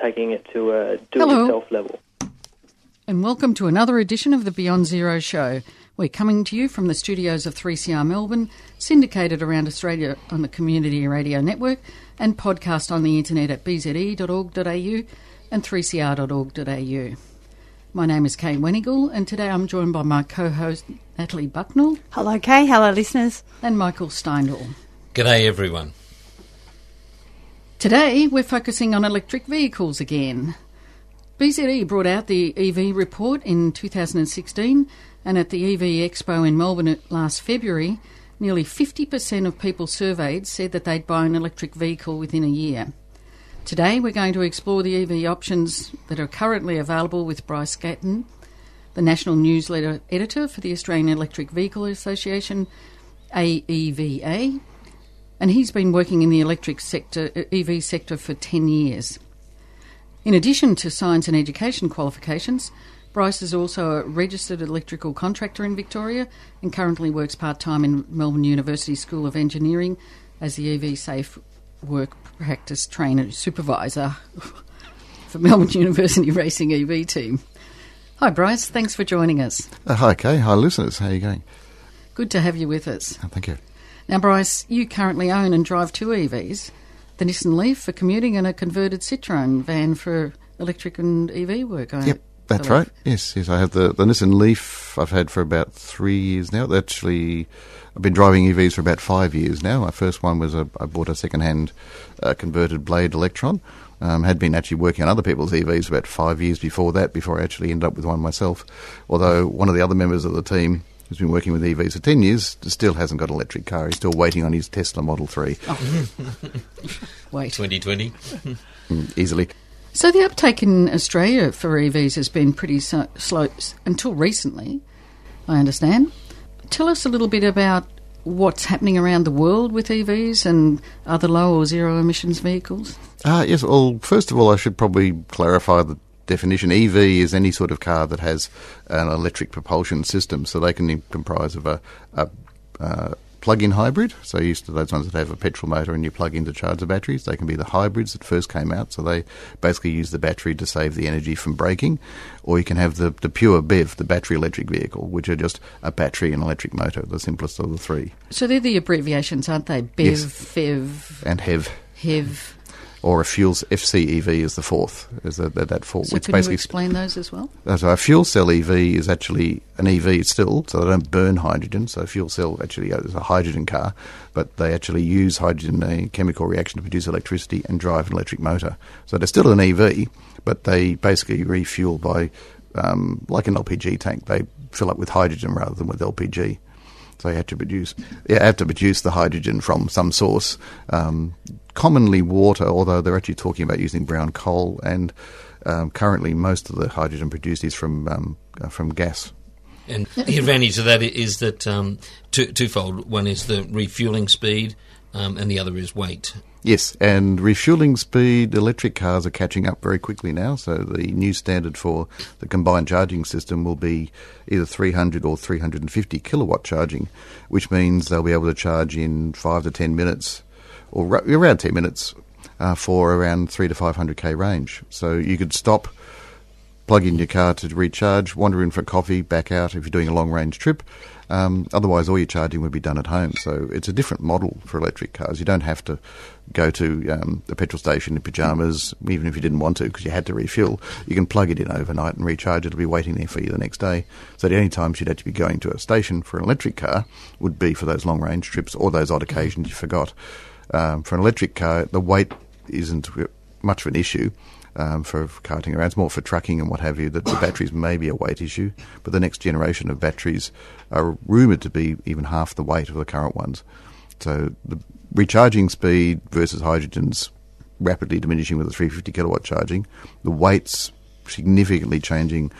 Taking it to a do it yourself level. And welcome to another edition of the Beyond Zero Show. We're coming to you from the studios of 3CR Melbourne, syndicated around Australia on the Community Radio Network, and podcast on the internet at bze.org.au and 3cr.org.au. My name is Kay Wenigal, and today I'm joined by my co host Natalie Bucknell. Hello, Kay. Hello, listeners. And Michael Steindl. G'day, everyone. Today we're focusing on electric vehicles again. BZE brought out the EV report in 2016, and at the EV Expo in Melbourne last February, nearly 50% of people surveyed said that they'd buy an electric vehicle within a year. Today, we're going to explore the EV options that are currently available with Bryce Gaton, the national newsletter editor for the Australian Electric Vehicle Association, AEVA, and he's been working in the electric sector, EV sector for 10 years. In addition to science and education qualifications, Bryce is also a registered electrical contractor in Victoria and currently works part time in Melbourne University School of Engineering as the EV Safe Work Practice Trainer Supervisor for Melbourne University Racing EV Team. Hi, Bryce. Thanks for joining us. Uh, hi, Kay. Hi, listeners. How are you going? Good to have you with us. Oh, thank you. Now, Bryce, you currently own and drive two EVs the Nissan Leaf for commuting and a converted Citroen van for electric and EV work. I yep, that's right. Yes, yes. I have the, the Nissan Leaf I've had for about three years now. Actually, I've been driving EVs for about five years now. My first one was a, I bought a second-hand uh, converted Blade Electron. Um, had been actually working on other people's EVs about five years before that, before I actually ended up with one myself. Although one of the other members of the team who's been working with EVs for 10 years, still hasn't got an electric car. He's still waiting on his Tesla Model 3. Oh. Wait. 2020. Mm, easily. So the uptake in Australia for EVs has been pretty so- slow until recently, I understand. Tell us a little bit about what's happening around the world with EVs and other low or zero emissions vehicles. Uh, yes, well, first of all, I should probably clarify that definition. EV is any sort of car that has an electric propulsion system, so they can comprise of a, a uh, plug-in hybrid. So used to those ones that have a petrol motor and you plug in to charge the batteries. They can be the hybrids that first came out, so they basically use the battery to save the energy from braking. Or you can have the, the pure BEV, the battery electric vehicle, which are just a battery and electric motor, the simplest of the three. So they're the abbreviations, aren't they? BEV, yes. FEV, and HEV. HEV or a fuel FCEV is the fourth, is that that fourth. So which can basically you explain those as well? So a fuel cell EV is actually an EV still, so they don't burn hydrogen. So a fuel cell actually is a hydrogen car, but they actually use hydrogen in a chemical reaction to produce electricity and drive an electric motor. So they're still an EV, but they basically refuel by um, like an LPG tank. They fill up with hydrogen rather than with LPG. So you have to produce, you have to produce the hydrogen from some source. Um, commonly water, although they're actually talking about using brown coal. And um, currently, most of the hydrogen produced is from um, uh, from gas. And the advantage of that is that um, two, twofold. One is the refueling speed, um, and the other is weight. Yes, and refueling speed, electric cars are catching up very quickly now. So the new standard for the combined charging system will be either 300 or 350 kilowatt charging, which means they'll be able to charge in five to 10 minutes, or around 10 minutes, uh, for around three to 500k range. So you could stop, plug in your car to recharge, wander in for coffee, back out if you're doing a long range trip. Um, otherwise, all your charging would be done at home. So it's a different model for electric cars. You don't have to go to um, the petrol station in pyjamas, even if you didn't want to, because you had to refuel. You can plug it in overnight and recharge. It'll be waiting there for you the next day. So the only times you'd to be going to a station for an electric car would be for those long range trips or those odd occasions you forgot. Um, for an electric car, the weight isn't much of an issue um, for, for carting around. It's more for trucking and what have you that the batteries may be a weight issue, but the next generation of batteries are rumoured to be even half the weight of the current ones. So the recharging speed versus hydrogen's rapidly diminishing with the 350 kilowatt charging. The weight's significantly changing.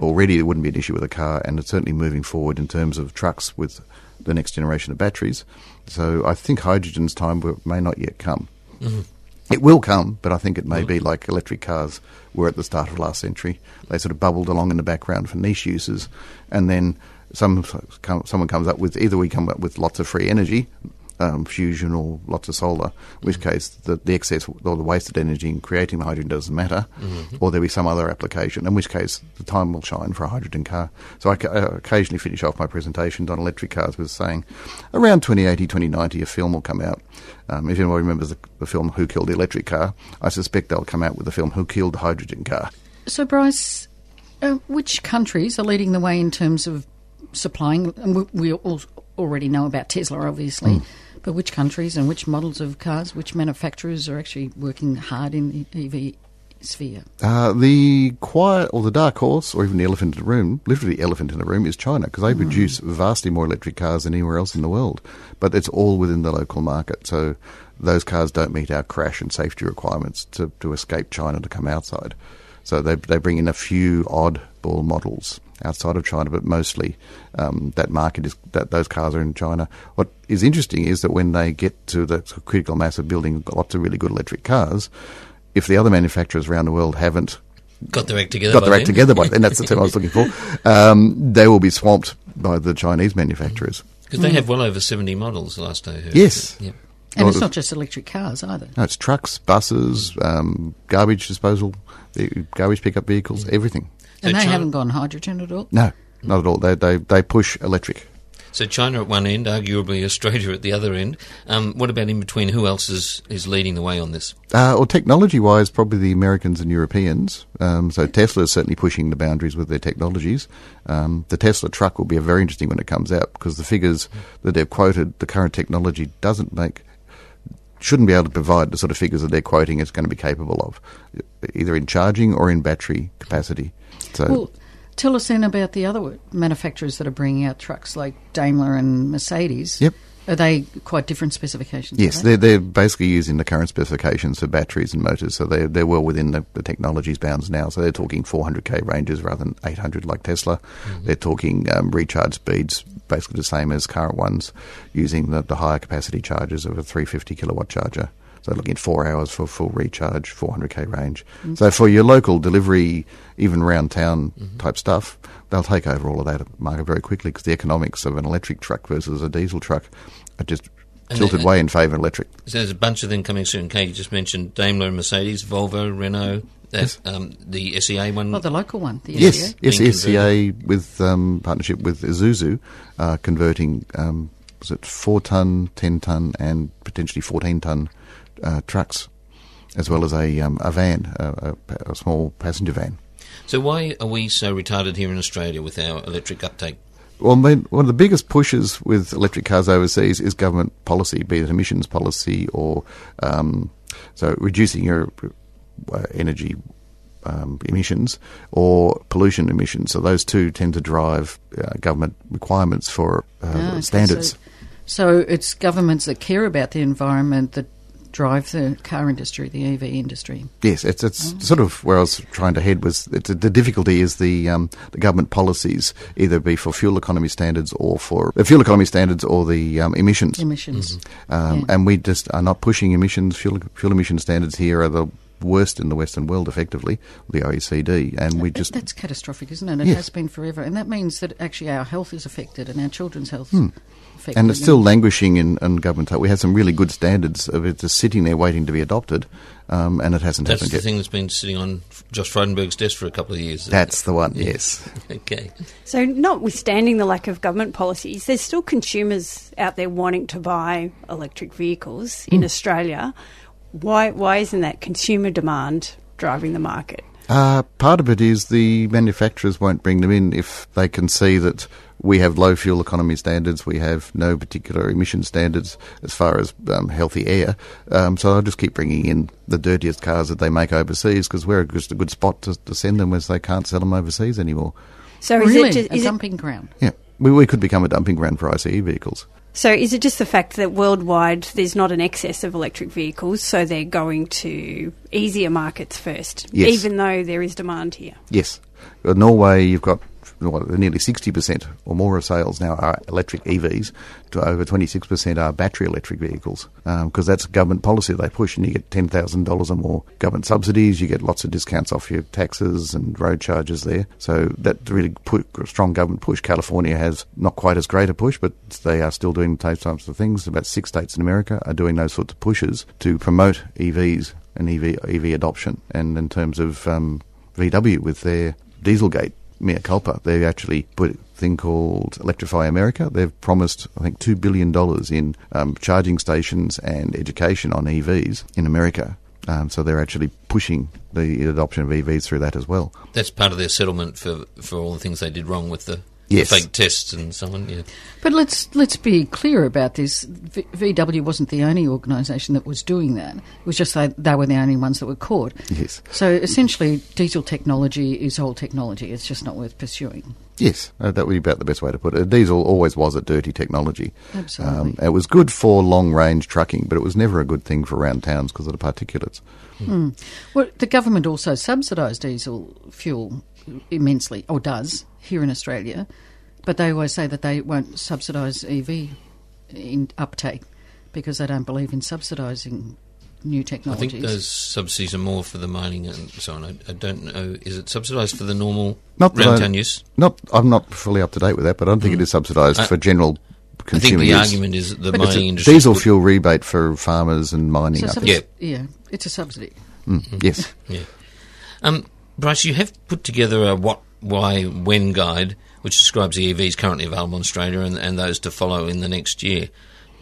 Already, it wouldn't be an issue with a car, and it's certainly moving forward in terms of trucks with the next generation of batteries. So I think hydrogen's time may not yet come. Mm-hmm. It will come, but I think it may be like electric cars were at the start of last century. They sort of bubbled along in the background for niche uses, and then some someone comes up with either we come up with lots of free energy, um, fusion or lots of solar, in which case the, the excess or the wasted energy in creating the hydrogen doesn't matter, mm-hmm. or there'll be some other application, in which case the time will shine for a hydrogen car. So I, I occasionally finish off my presentations on electric cars with saying around 2080, 2090 a film will come out. Um, if anyone remembers the, the film Who Killed the Electric Car, I suspect they'll come out with the film Who Killed the Hydrogen Car. So, Bryce, uh, which countries are leading the way in terms of supplying? And we, we all already know about Tesla, obviously. Mm. But which countries and which models of cars, which manufacturers are actually working hard in the EV sphere? Uh, the quiet or the dark horse, or even the elephant in the room, literally the elephant in the room, is China because they mm. produce vastly more electric cars than anywhere else in the world. But it's all within the local market. So those cars don't meet our crash and safety requirements to, to escape China to come outside. So they, they bring in a few odd ball models outside of China, but mostly um, that market is that those cars are in China. What is interesting is that when they get to the critical mass of building lots of really good electric cars, if the other manufacturers around the world haven't got their act together, got their act together by then, that's the term I was looking for. Um, they will be swamped by the Chinese manufacturers because they have well over seventy models. Last I heard. Yes. Yep. And it's not just electric cars either. No, it's trucks, buses, um, garbage disposal, garbage pickup vehicles, everything. And so they China, haven't gone hydrogen at all? No, not at all. They, they, they push electric. So China at one end, arguably Australia at the other end. Um, what about in between? Who else is, is leading the way on this? Uh, well, technology-wise, probably the Americans and Europeans. Um, so Tesla is certainly pushing the boundaries with their technologies. Um, the Tesla truck will be a very interesting when it comes out because the figures that they've quoted, the current technology doesn't make shouldn't be able to provide the sort of figures that they're quoting it's going to be capable of, either in charging or in battery capacity. So, well, tell us then about the other manufacturers that are bringing out trucks like Daimler and Mercedes. Yep. Are they quite different specifications? Yes, they? are they're basically using the current specifications for batteries and motors, so they're, they're well within the, the technology's bounds now. So they're talking 400k ranges rather than 800 like Tesla. Mm-hmm. They're talking um, recharge speeds basically the same as current ones, using the, the higher capacity chargers of a 350 kilowatt charger. So looking at four hours for full recharge, 400k range. Mm-hmm. So for your local delivery, even round town mm-hmm. type stuff, they'll take over all of that market very quickly because the economics of an electric truck versus a diesel truck are just and tilted then, way in favour of electric. So there's a bunch of them coming soon. Kate, you just mentioned Daimler, Mercedes, Volvo, Renault. That, yes. um, the SEA one. Oh, the local one. The yes, yes, SEA with um, partnership with Isuzu, uh, converting um, was it four ton, ten ton, and potentially fourteen ton uh, trucks, as well as a, um, a van, a, a, a small passenger van. So why are we so retarded here in Australia with our electric uptake? Well, one of the biggest pushes with electric cars overseas is government policy, be it emissions policy or um, so reducing your uh, energy um, emissions or pollution emissions. So those two tend to drive uh, government requirements for uh, ah, standards. So, so, it's governments that care about the environment that drive the car industry, the EV industry. Yes, it's it's oh. sort of where I was trying to head was the difficulty is the um, the government policies either be for fuel economy standards or for the fuel economy standards or the um, emissions. Emissions, mm-hmm. um, yeah. and we just are not pushing emissions. Fuel fuel emission standards here are the worst in the Western world, effectively, the OECD, and we just that's catastrophic, isn't it? It yes. has been forever, and that means that actually our health is affected and our children's health. Hmm. And it's still languishing in, in government. We had some really good standards of it just sitting there waiting to be adopted, um, and it hasn't that's happened yet. That's the thing that's been sitting on Josh Frydenberg's desk for a couple of years. That's the one, yes. okay. So, notwithstanding the lack of government policies, there's still consumers out there wanting to buy electric vehicles mm. in hmm. Australia. Why, why isn't that consumer demand driving the market? Uh, part of it is the manufacturers won't bring them in if they can see that we have low fuel economy standards, we have no particular emission standards as far as um, healthy air. Um, so I'll just keep bringing in the dirtiest cars that they make overseas because we're just a good spot to, to, send them as they can't sell them overseas anymore. So really? is it just, is a dumping ground? Yeah, we, we could become a dumping ground for ICE vehicles. So, is it just the fact that worldwide there's not an excess of electric vehicles, so they're going to easier markets first, Yes. even though there is demand here? Yes. Norway, you've got nearly 60% or more of sales now are electric EVs, to over 26% are battery electric vehicles, because that's government policy they push, and you get $10,000 or more government subsidies, you get lots of discounts off your taxes and road charges there. So that really put strong government push. California has not quite as great a push, but they are still doing those types of things. About six states in America are doing those sorts of pushes to promote EVs and EV, EV adoption. And in terms of um, VW with their Dieselgate mea culpa. They actually put a thing called Electrify America. They've promised, I think, $2 billion in um, charging stations and education on EVs in America. Um, so they're actually pushing the adoption of EVs through that as well. That's part of their settlement for, for all the things they did wrong with the, Yes. fake tests and so on. Yeah. But let's let's be clear about this. V- VW wasn't the only organisation that was doing that. It was just they, they were the only ones that were caught. Yes. So essentially, diesel technology is old technology. It's just not worth pursuing. Yes, uh, that would be about the best way to put it. Diesel always was a dirty technology. Absolutely. Um, it was good for long range trucking, but it was never a good thing for around towns because of the particulates. Hmm. Well, the government also subsidised diesel fuel immensely, or does here in Australia, but they always say that they won't subsidise EV in uptake because they don't believe in subsidising new technologies. I think those subsidies are more for the mining and so on. I, I don't know. Is it subsidised for the normal Not that round town use? Not, I'm not fully up to date with that, but I don't think it is subsidised I- for general I think consumer the use. argument is that the But it's mining a industry. Diesel fuel rebate for farmers and mining. So I subs- think. yeah, it's a subsidy. Mm, yes. Yeah. Um, Bryce, you have put together a what, why, when guide, which describes the EVs currently available in Australia and, and those to follow in the next year.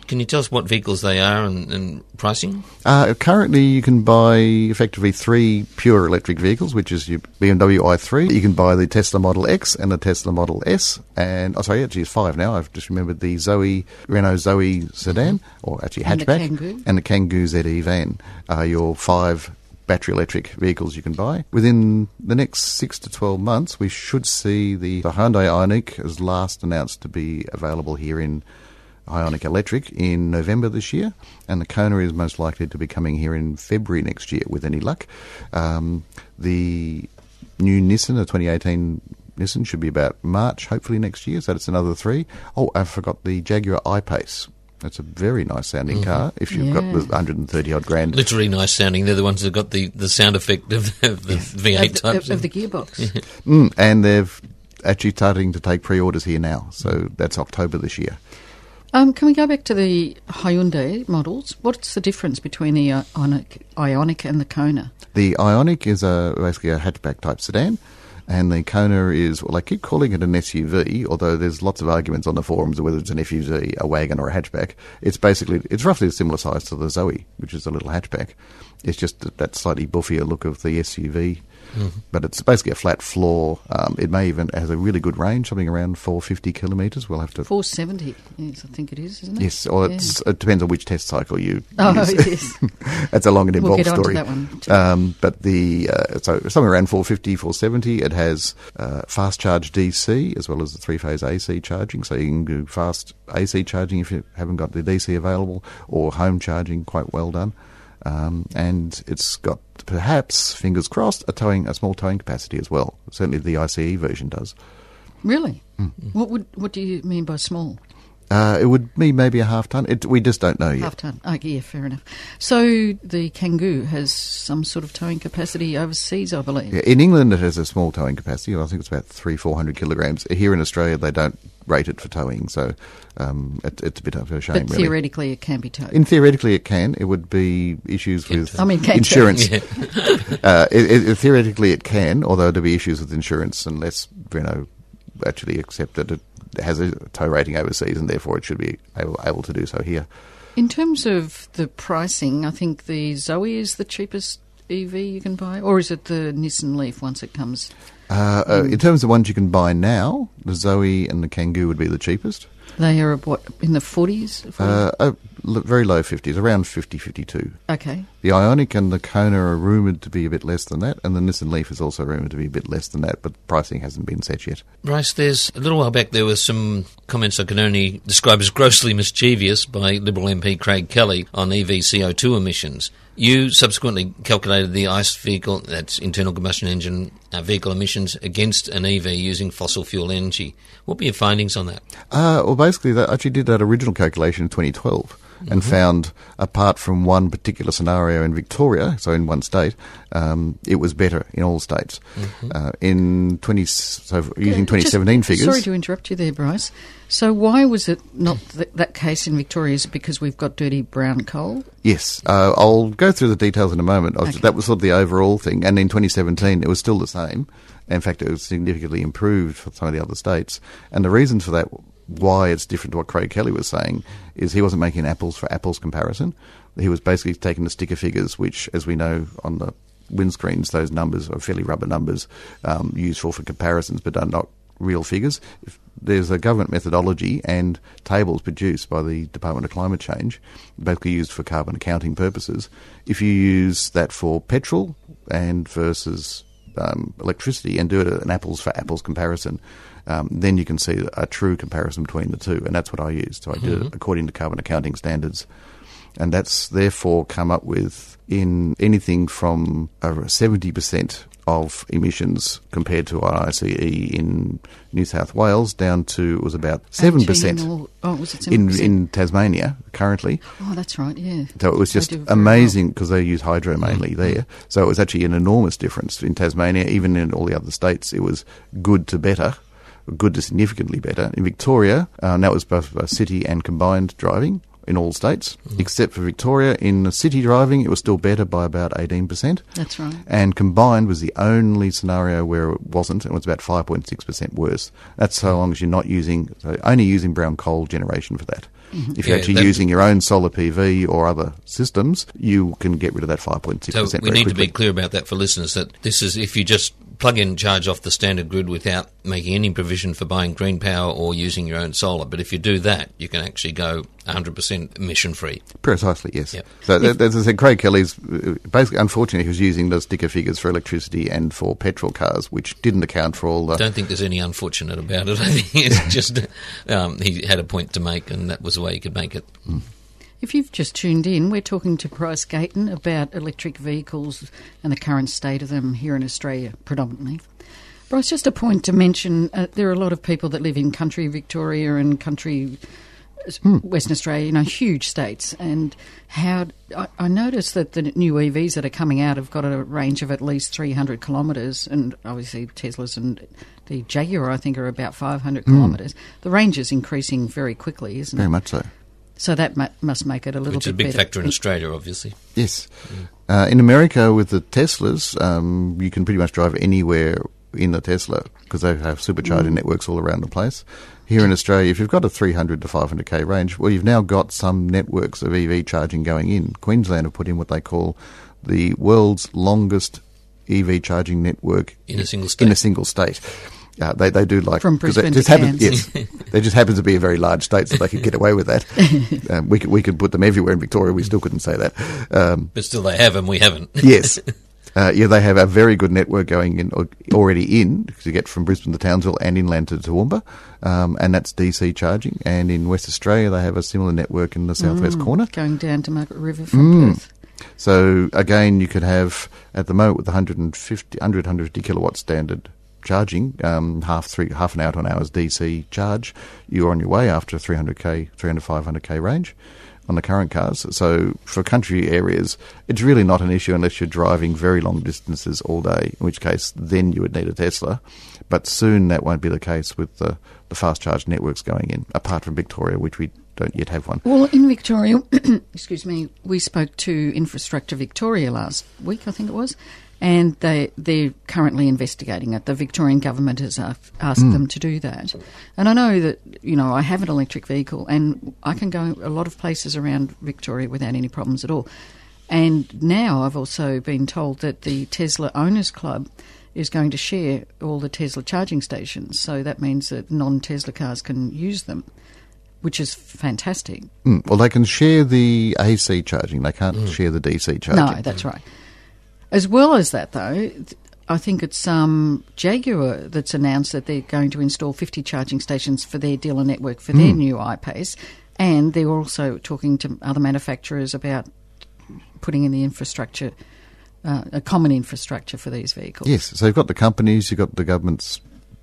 Can you tell us what vehicles they are and, and pricing? Uh, currently, you can buy effectively three pure electric vehicles, which is your BMW i3. You can buy the Tesla Model X and the Tesla Model S, and oh, sorry, actually, it's five now. I've just remembered the Zoe Renault Zoe sedan, or actually And the hatchback, Kangoo. and the Kangoo ZE van are your five battery electric vehicles you can buy. Within the next six to twelve months, we should see the, the Hyundai Ioniq as last announced to be available here in Ioniq Electric in November this year, and the Kona is most likely to be coming here in February next year, with any luck. Um, the new Nissan, the 2018 Nissan, should be about March, hopefully next year. So that's another three. Oh, I forgot the Jaguar I-Pace. That's a very nice sounding Mhm. car. If you've got the 130 odd grand, Literally nice sounding. They're the ones that got the, the sound effect of, of the V8 Of the- types. of- of the gearbox. Mm, and they've actually starting to take pre-orders here now. So that's October this year. Um, can we go back to the Hyundai models? What's the difference between the Ioniq, Ioniq and the Kona? The Ioniq is a basically a hatchback type sedan, and the Kona is well, they keep calling it an SUV, although there's lots of arguments on the forums whether it's an SUV, a wagon, or a hatchback. It's basically it's roughly a similar size to the Zoe, which is a little hatchback. It's just that- that slightly buffier look of the SUV. Mhm. But it's basically a flat floor. Um, it may even has a really good range, something around 450 kilometres. We'll have to 470, yes, I think it is, isn't it? Yes, or Yeah. it depends on which test cycle you Oh, use. yes. That's a long and We'll involved onto story. that one. Um, but the uh, so somewhere around 450, 470. It has uh, fast charge DC as well as the three phase AC charging, so you can do fast AC charging if you haven't got the DC available, or home charging quite well done. Um, and it's got perhaps, fingers crossed, a towing, a small towing capacity as well. Certainly, the ICE version does. Really? Mm. What would what do you mean by small? Uh, it would be maybe a half ton. It, we just don't know yet. Half ton. Oh, yeah, fair enough. So the Kangoo has some sort of towing capacity overseas, I believe. Yeah, in England, it has a small towing capacity. I think it's about three, four hundred kilograms. Here in Australia, they don't rate it for towing, so um, it, it's a bit of a shame. but really. theoretically, it can be towed. In theoretically, it can. It would be issues with I mean, can insurance. too. uh, it, it, theoretically, it can, although there'll be issues with insurance unless you know actually accept that it has a tow rating overseas, and therefore it should be able, able to do so here. In terms of the pricing, I think the Zoe is the cheapest EV you can buy, or is it the Nissan Leaf once it comes? Uh, uh, in terms of the ones you can buy now, the Zoe and the Kangoo would be the cheapest. They are what in the forties. Uh, uh, very low 50s, around 50, 52. Okay. The Ioniq and the Kona are rumoured to be a bit less than that, and the Nissan Leaf is also rumoured to be a bit less than that, but pricing hasn't been set yet. Bryce, there's a little while back there were some comments I can only describe as grossly mischievous by Liberal MP Craig Kelly on EV CO2 emissions. You subsequently calculated the ICE vehicle, that's internal combustion engine uh, vehicle emissions, against an EV using fossil fuel energy. What were your findings on that? Uh, well, basically, I actually did that original calculation in 2012 and Mhm. found, apart from one particular scenario in Victoria, so in one state, um, it was better in all states. Mhm. Uh, in 20, so using Yeah, 2017 just- figures. Sorry to interrupt you there, Bryce. So why was it not th- that case in Victoria? Is it because we've got dirty brown coal? Yes, uh, I'll go through the details in a moment. Was- Okay. That was sort of the overall thing, and in 2017 it was still the same. In fact, it was significantly improved for some of the other states. And the reason for that, why it's different to what Craig Kelly was saying, is he wasn't making apples for apples comparison. He was basically taking the sticker figures, which, as we know on the windscreens, those numbers are fairly rubber numbers, um, useful for comparisons, but are not real figures. If there's a government methodology and tables produced by the Department of Climate Change, basically used for carbon accounting purposes. If you use that for petrol and versus um, electricity and do it an apples for apples comparison, um, then you can see a true comparison between the two, and that's what I used. So I did it Mhm. according to carbon accounting standards, and that's therefore come up with in anything from seventy percent of emissions compared to ICE in New South Wales down to it was about seven percent 18 or- oh, it in 7%? in Tasmania currently. Oh, that's right. Yeah. So it was just well. amazing because they use hydro mainly there. So it was actually an enormous difference in Tasmania, even in all the other states. It was good to better, good to significantly better. In Victoria, uh, and that was both uh, city and combined driving in all states, except for Victoria. In the city driving, it was still better by about 18%. That's right. And combined was the only scenario where it wasn't, and it was about 5.6% worse. That's so long as you're not using, so only using brown coal generation for that. Mhm. If you're Yeah, actually that- using your own solar PV or other systems, you can get rid of that 5.6% So we very need to be clear about that for listeners that this is if you just plug in charge off the standard grid without making any provision for buying green power or using your own solar. But if you do that, you can actually go 100% emission free. Precisely, yes. Yep. So, that, as I said, Craig Kelly's uh, basically, unfortunately, he was using the sticker figures for electricity and for petrol cars, which didn't account for all the. I don't think there's any unfortunate about it. I think it's just um, he had a point to make, and that was the way he could make it. If you've just tuned in, we're talking to Bryce Gaton about electric vehicles and the current state of them here in Australia, predominantly. Bryce, just a point to mention uh, there are a lot of people that live in country Victoria and country uh, Western Australia, you know, huge states. And how I, I noticed that the new EVs that are coming out have got a range of at least 300 kilometres, and obviously Teslas and the Jaguar, I think, are about 500 Mm. kilometres. The range is increasing very quickly, isn't Very it? Very much so. So that mu- must make it a little Which is a big better. factor in Australia, obviously. Yes. Uh, in America, with the Teslas, um, you can pretty much drive anywhere in the Tesla because they have supercharging Mm. networks all around the place. Here in Australia, if you've got a 300 to 500k range, well, you've now got some networks of EV charging going in. Queensland have put in what they call the world's longest EV charging network In a single state. In a single state. Uh, they they do like From 'cause it Brisbane just to happen- Cairns. yes, they just happens to be a very large state, so they could get away with that. um, we could we could put them everywhere in Victoria. We still couldn't say that. Um, But still, they have, and we haven't. yes. Uh, yeah, they have a very good network going in al- already in to get from Brisbane to Townsville and inland to Toowoomba, um, and that's DC charging. And in West Australia, they have a similar network in the southwest Mm, corner. Going down to Margaret River from Mm. Perth. So again, you could have at the moment with the 150, 100, 150 kilowatt standard charging, um, half three, half an hour to an hour's DC charge, you're on your way after 300k, 300, 500k range on the current cars. So for country areas, it's really not an issue unless you're driving very long distances all day, in which case then you would need a Tesla. But soon that won't be the case with the, the fast charge networks going in, apart from Victoria, which we don't yet have one. Well, in Victoria, excuse me, we spoke to Infrastructure Victoria last week, I think it was, and they they're currently investigating it. The Victorian government has asked, asked Mm. them to do that, and I know that you know I have an electric vehicle and I can go a lot of places around Victoria without any problems at all. And now I've also been told that the Tesla Owners Club is going to share all the Tesla charging stations, so that means that non-Tesla cars can use them. which is fantastic. Mm, well, they can share the AC charging. They can't share the DC charging. No, that's right. As well as that, though, I think it's um, Jaguar that's announced that they're going to install 50 charging stations for their dealer network for their Mm. new I-Pace, and they're also talking to other manufacturers about putting in the infrastructure, uh, a common infrastructure for these vehicles. Yes, so you've got the companies, you've got the governments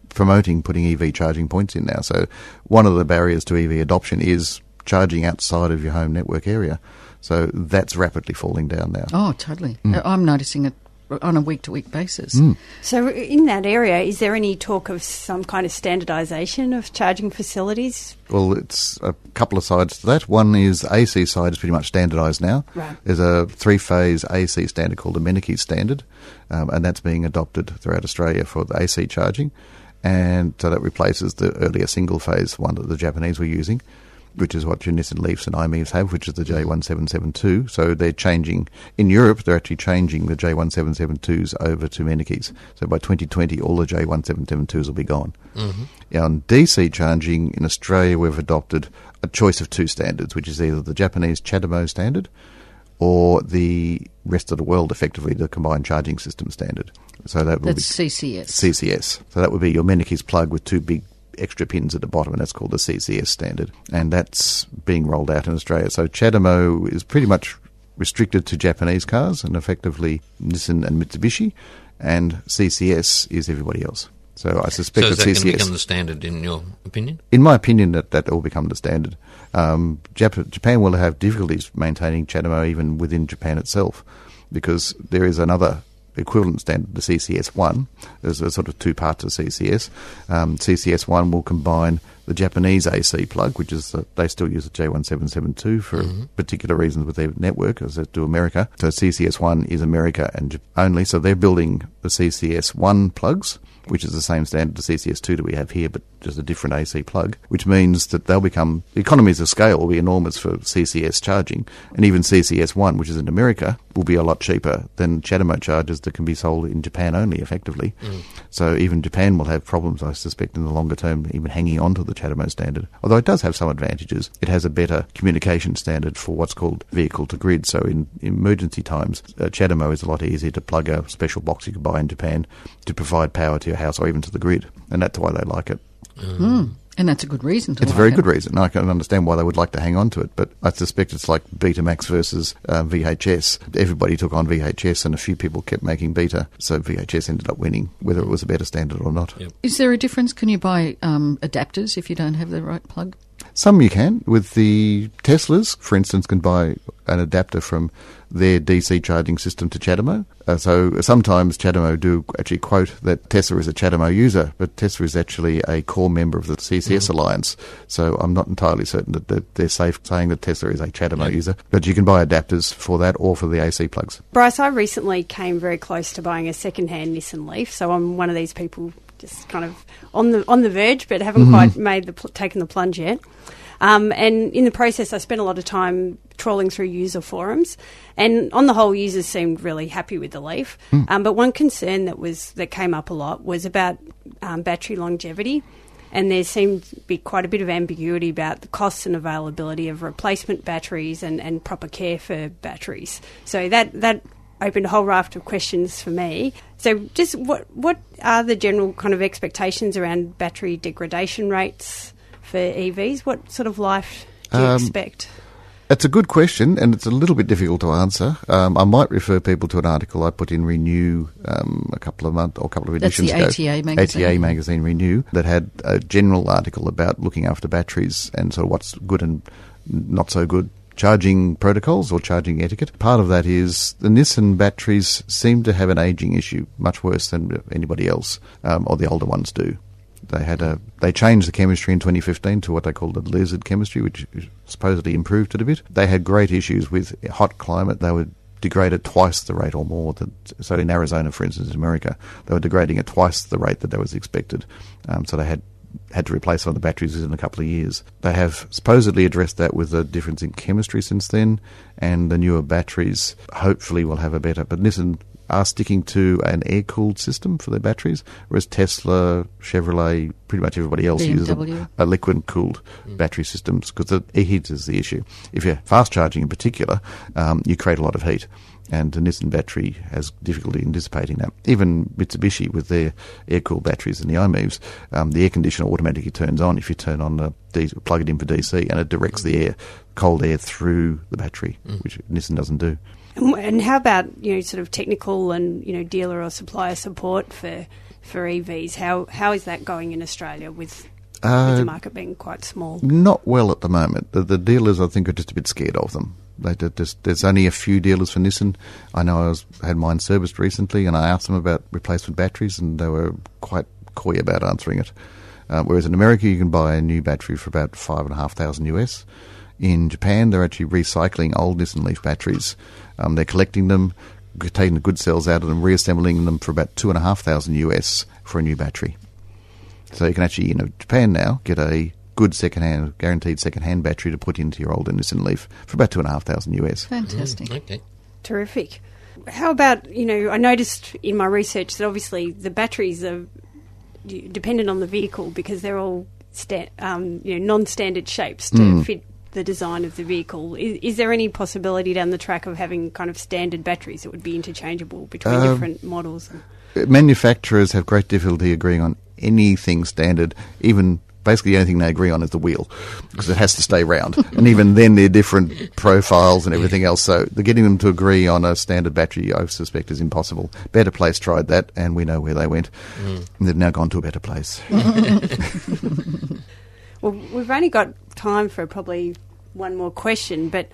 promoting putting EV charging points in now. So one of the barriers to EV adoption is charging outside of your home network area. So that's rapidly falling down now. Oh, totally. Mm. Uh, I'm noticing it on a week to week basis. Mm. So, in that area, is there any talk of some kind of standardisation of charging facilities? Well, it's a couple of sides to that. One is AC side is pretty much standardised now. Right. There's a three-phase AC standard called the Meneke standard, um, and that's being adopted throughout Australia for the AC charging. And so that replaces the earlier single-phase one that the Japanese were using, which is what your Nissan Leafs and i-MiEVs have, which is the J1772. So they're changing, in Europe, they're actually changing the J1772s over to Mennekes. So by 2020, all the J1772s will be gone. Mhm. Yeah, on DC charging in Australia, we've adopted a choice of two standards, which is either the Japanese CHAdeMO standard or the rest of the world, effectively the combined charging system standard. So that will That's be CCS. CCS. So that would be your Menekes plug with two big extra pins at the bottom, and that's called the CCS standard. And that's being rolled out in Australia. So CHAdeMO is pretty much restricted to Japanese cars and effectively Nissan and Mitsubishi, and CCS is everybody else. So I suspect so is that that going to CCS become the standard in your opinion? in my opinion, that that will become the standard. Um, Jap- Japan will have difficulties maintaining CHAdeMO even within Japan itself, because there is another equivalent standard, the CCS one. There's a sort of two parts of CCS. Um, CCS one will combine the Japanese AC plug, which is the, they still use the J1772 for particular reasons with their network, as they do America. So CCS one is America and only. So they're building the CCS one plugs which is the same standard as CCS2 that we have here, but just a different AC plug, which means that they'll become, the economies of scale will be enormous for CCS charging, and even CCS1, which is in America, will be a lot cheaper than CHAdeMO chargers that can be sold in Japan only, effectively. Mm. So even Japan will have problems, I suspect, in the longer term, even hanging on to the CHAdeMO standard. Although it does have some advantages. It has a better communication standard for what's called vehicle to grid. So in emergency times, uh, CHAdeMO is a lot easier to plug a special box you can buy in Japan to provide power to your house or even to the grid. And that's why they like it. Mm. And that's a good reason to It's a very it. good reason. I can understand why they would like to hang on to it, but I suspect it's like Betamax versus uh, VHS. Everybody took on VHS, and a few people kept making Beta, so VHS ended up winning, whether it was a better standard or not. Is there a difference? Can you buy um, adapters if you don't have the right plug? Some you can. With the Teslas, for instance, can buy an adapter from their DC charging system to CHAdeMO. Uh, so sometimes CHAdeMO do actually quote that Tesla is a CHAdeMO user, but Tesla is actually a core member of the CCS Alliance. So I'm not entirely certain that that they're safe saying that Tesla is a CHAdeMO user. But you can buy adapters for that or for the AC plugs. Bryce, I recently came very close to buying a second-hand Nissan Leaf, so I'm one of these people just kind of on the on the verge, but haven't Mhm. quite made the taken the plunge yet. Um, and in the process, I spent a lot of time trawling through user forums, and on the whole, users seemed really happy with the Leaf. Mm. Um, but one concern that was that came up a lot was about um, battery longevity. And there seemed to be quite a bit of ambiguity about the costs and availability of replacement batteries and, and proper care for batteries. So that that opened a whole raft of questions for me. So, just what what are the general kind of expectations around battery degradation rates for EVs? What sort of life do you Um, expect? It's a good question, and it's a little bit difficult to answer. Um, I might refer people to an article I put in Renew um, a couple of months or a couple of That's editions the ago. ATA magazine. ATA magazine Renew that had a general article about looking after batteries and sort of what's good and not so good charging protocols or charging etiquette. Part of that is the Nissan batteries seem to have an aging issue much worse than anybody else, um, or the older ones do. They had a they changed the chemistry in 2015 to what they called the lizard chemistry, which supposedly improved it a bit. They had great issues with hot climate. They would degrade at twice the rate or more. That, so in Arizona, for instance, in America, they were degrading at twice the rate that that was expected. Um, so they had had to replace some of the batteries within a couple of years. They have supposedly addressed that with a difference in chemistry since then, and the newer batteries hopefully will have a better. But Nissan are sticking to an air cooled system for their batteries, whereas Tesla, Chevrolet, pretty much everybody else uses a, a liquid cooled mm. battery systems because the heat is the issue. If you're fast charging in particular, um, you create a lot of heat. And the Nissan battery has difficulty in dissipating that. Even Mitsubishi with their air cooled batteries and the i-MiEVs, um, the air conditioner automatically turns on if you turn on the plug it in for DC, and it directs the air, cold air through the battery, mm. which Nissan doesn't do. And how about you know sort of technical and you know dealer or supplier support for for EVs? How how is that going in Australia with, uh, with the market being quite small? Not well at the moment. The, the, dealers, I think, are just a bit scared of them. They just, there's only a few dealers for Nissan. I know I was, had mine serviced recently, and I asked them about replacement batteries, and they were quite coy about answering it. Uh, whereas in America, you can buy a new battery for about five and a half thousand US. In Japan, they're actually recycling old Nissan Leaf batteries um, they're collecting them, taking the good cells out of them, reassembling them for about two and a half thousand US for a new battery. So you can actually, in Japan now, get a good second-hand, guaranteed second-hand battery to put into your old Nissan Leaf for about two and a half thousand US. Fantastic. Mm, okay. Terrific. How about, you know, I noticed in my research that obviously the batteries are dependent on the vehicle because they're all sta- um, you know, non-standard shapes to mm. fit the design of the vehicle. Is, is, there any possibility down the track of having kind of standard batteries that would be interchangeable between um, different models? Manufacturers have great difficulty agreeing on anything standard, even basically the only thing they agree on is the wheel because it has to stay round. and even then, they're different profiles and everything else. So they're getting them to agree on a standard battery, I suspect, is impossible. Better Place tried that, and we know where they went. Mm. They've now gone to a better place. well, we've only got time for probably one more question, but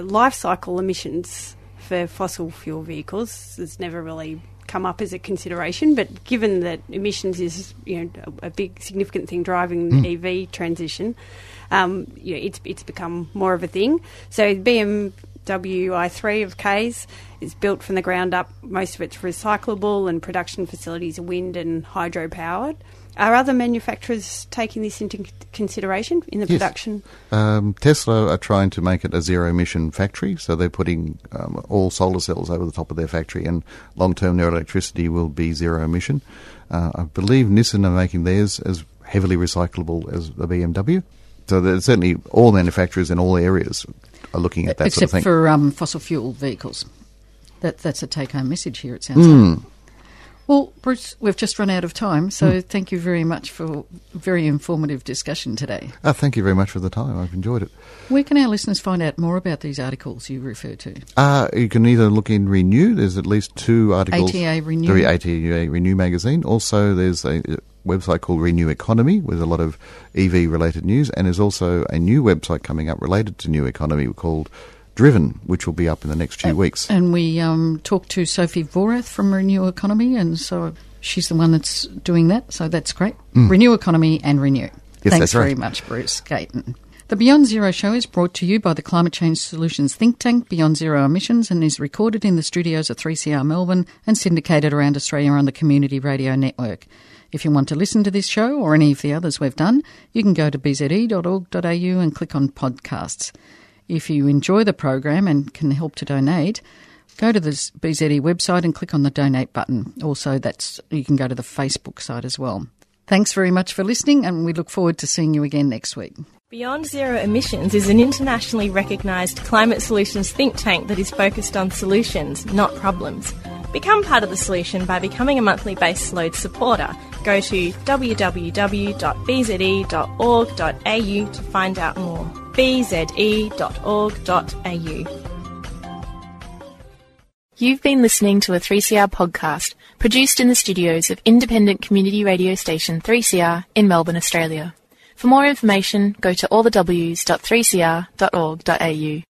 life cycle emissions for fossil fuel vehicles has never really come up as a consideration. But given that emissions is you know a, big significant thing driving mm. the EV transition, um, you know, it's it's become more of a thing. So BMW i3 of K's is built from the ground up. Most of it's recyclable, and production facilities are wind and hydro powered. Are other manufacturers taking this into consideration in the yes. production? Um, Tesla are trying to make it a zero emission factory, so they're putting um, all solar cells over the top of their factory, and long term their electricity will be zero emission. Uh, I believe Nissan are making theirs as heavily recyclable as the BMW. So there's certainly all manufacturers in all areas are looking at that Except sort of thing. for um, fossil fuel vehicles. That, that's a take home message here, it sounds mm. like. Well, Bruce, we've just run out of time, so mm. thank you very much for a very informative discussion today. Oh, thank you very much for the time. I've enjoyed it. Where can our listeners find out more about these articles you refer to? Uh, you can either look in Renew. There's at least two articles. ATA Renew. The ATA Renew magazine. Also, there's a website called Renew Economy with a lot of EV related news, and there's also a new website coming up related to New Economy called Driven, which will be up in the next few weeks. And we um, talked to Sophie Vorrath from Renew Economy, and so she's the one that's doing that, so that's great. Mm. Renew Economy and Renew. Yes, Thanks very right. much, Bruce Gaton. The Beyond Zero show is brought to you by the Climate Change Solutions think tank Beyond Zero Emissions and is recorded in the studios of 3CR Melbourne and syndicated around Australia on the Community Radio Network. If you want to listen to this show or any of the others we've done, you can go to bze.org.au and click on podcasts. If you enjoy the program and can help to donate, go to the BZE website and click on the donate button. Also, that's you can go to the Facebook site as well. Thanks very much for listening, and we look forward to seeing you again next week. Beyond Zero Emissions is an internationally recognised climate solutions think tank that is focused on solutions, not problems. Become part of the solution by becoming a monthly base load supporter. Go to www.bze.org.au to find out more bze.org.au. You've been listening to a 3CR podcast produced in the studios of independent community radio station 3CR in Melbourne, Australia. For more information, go to allthews.3cr.org.au.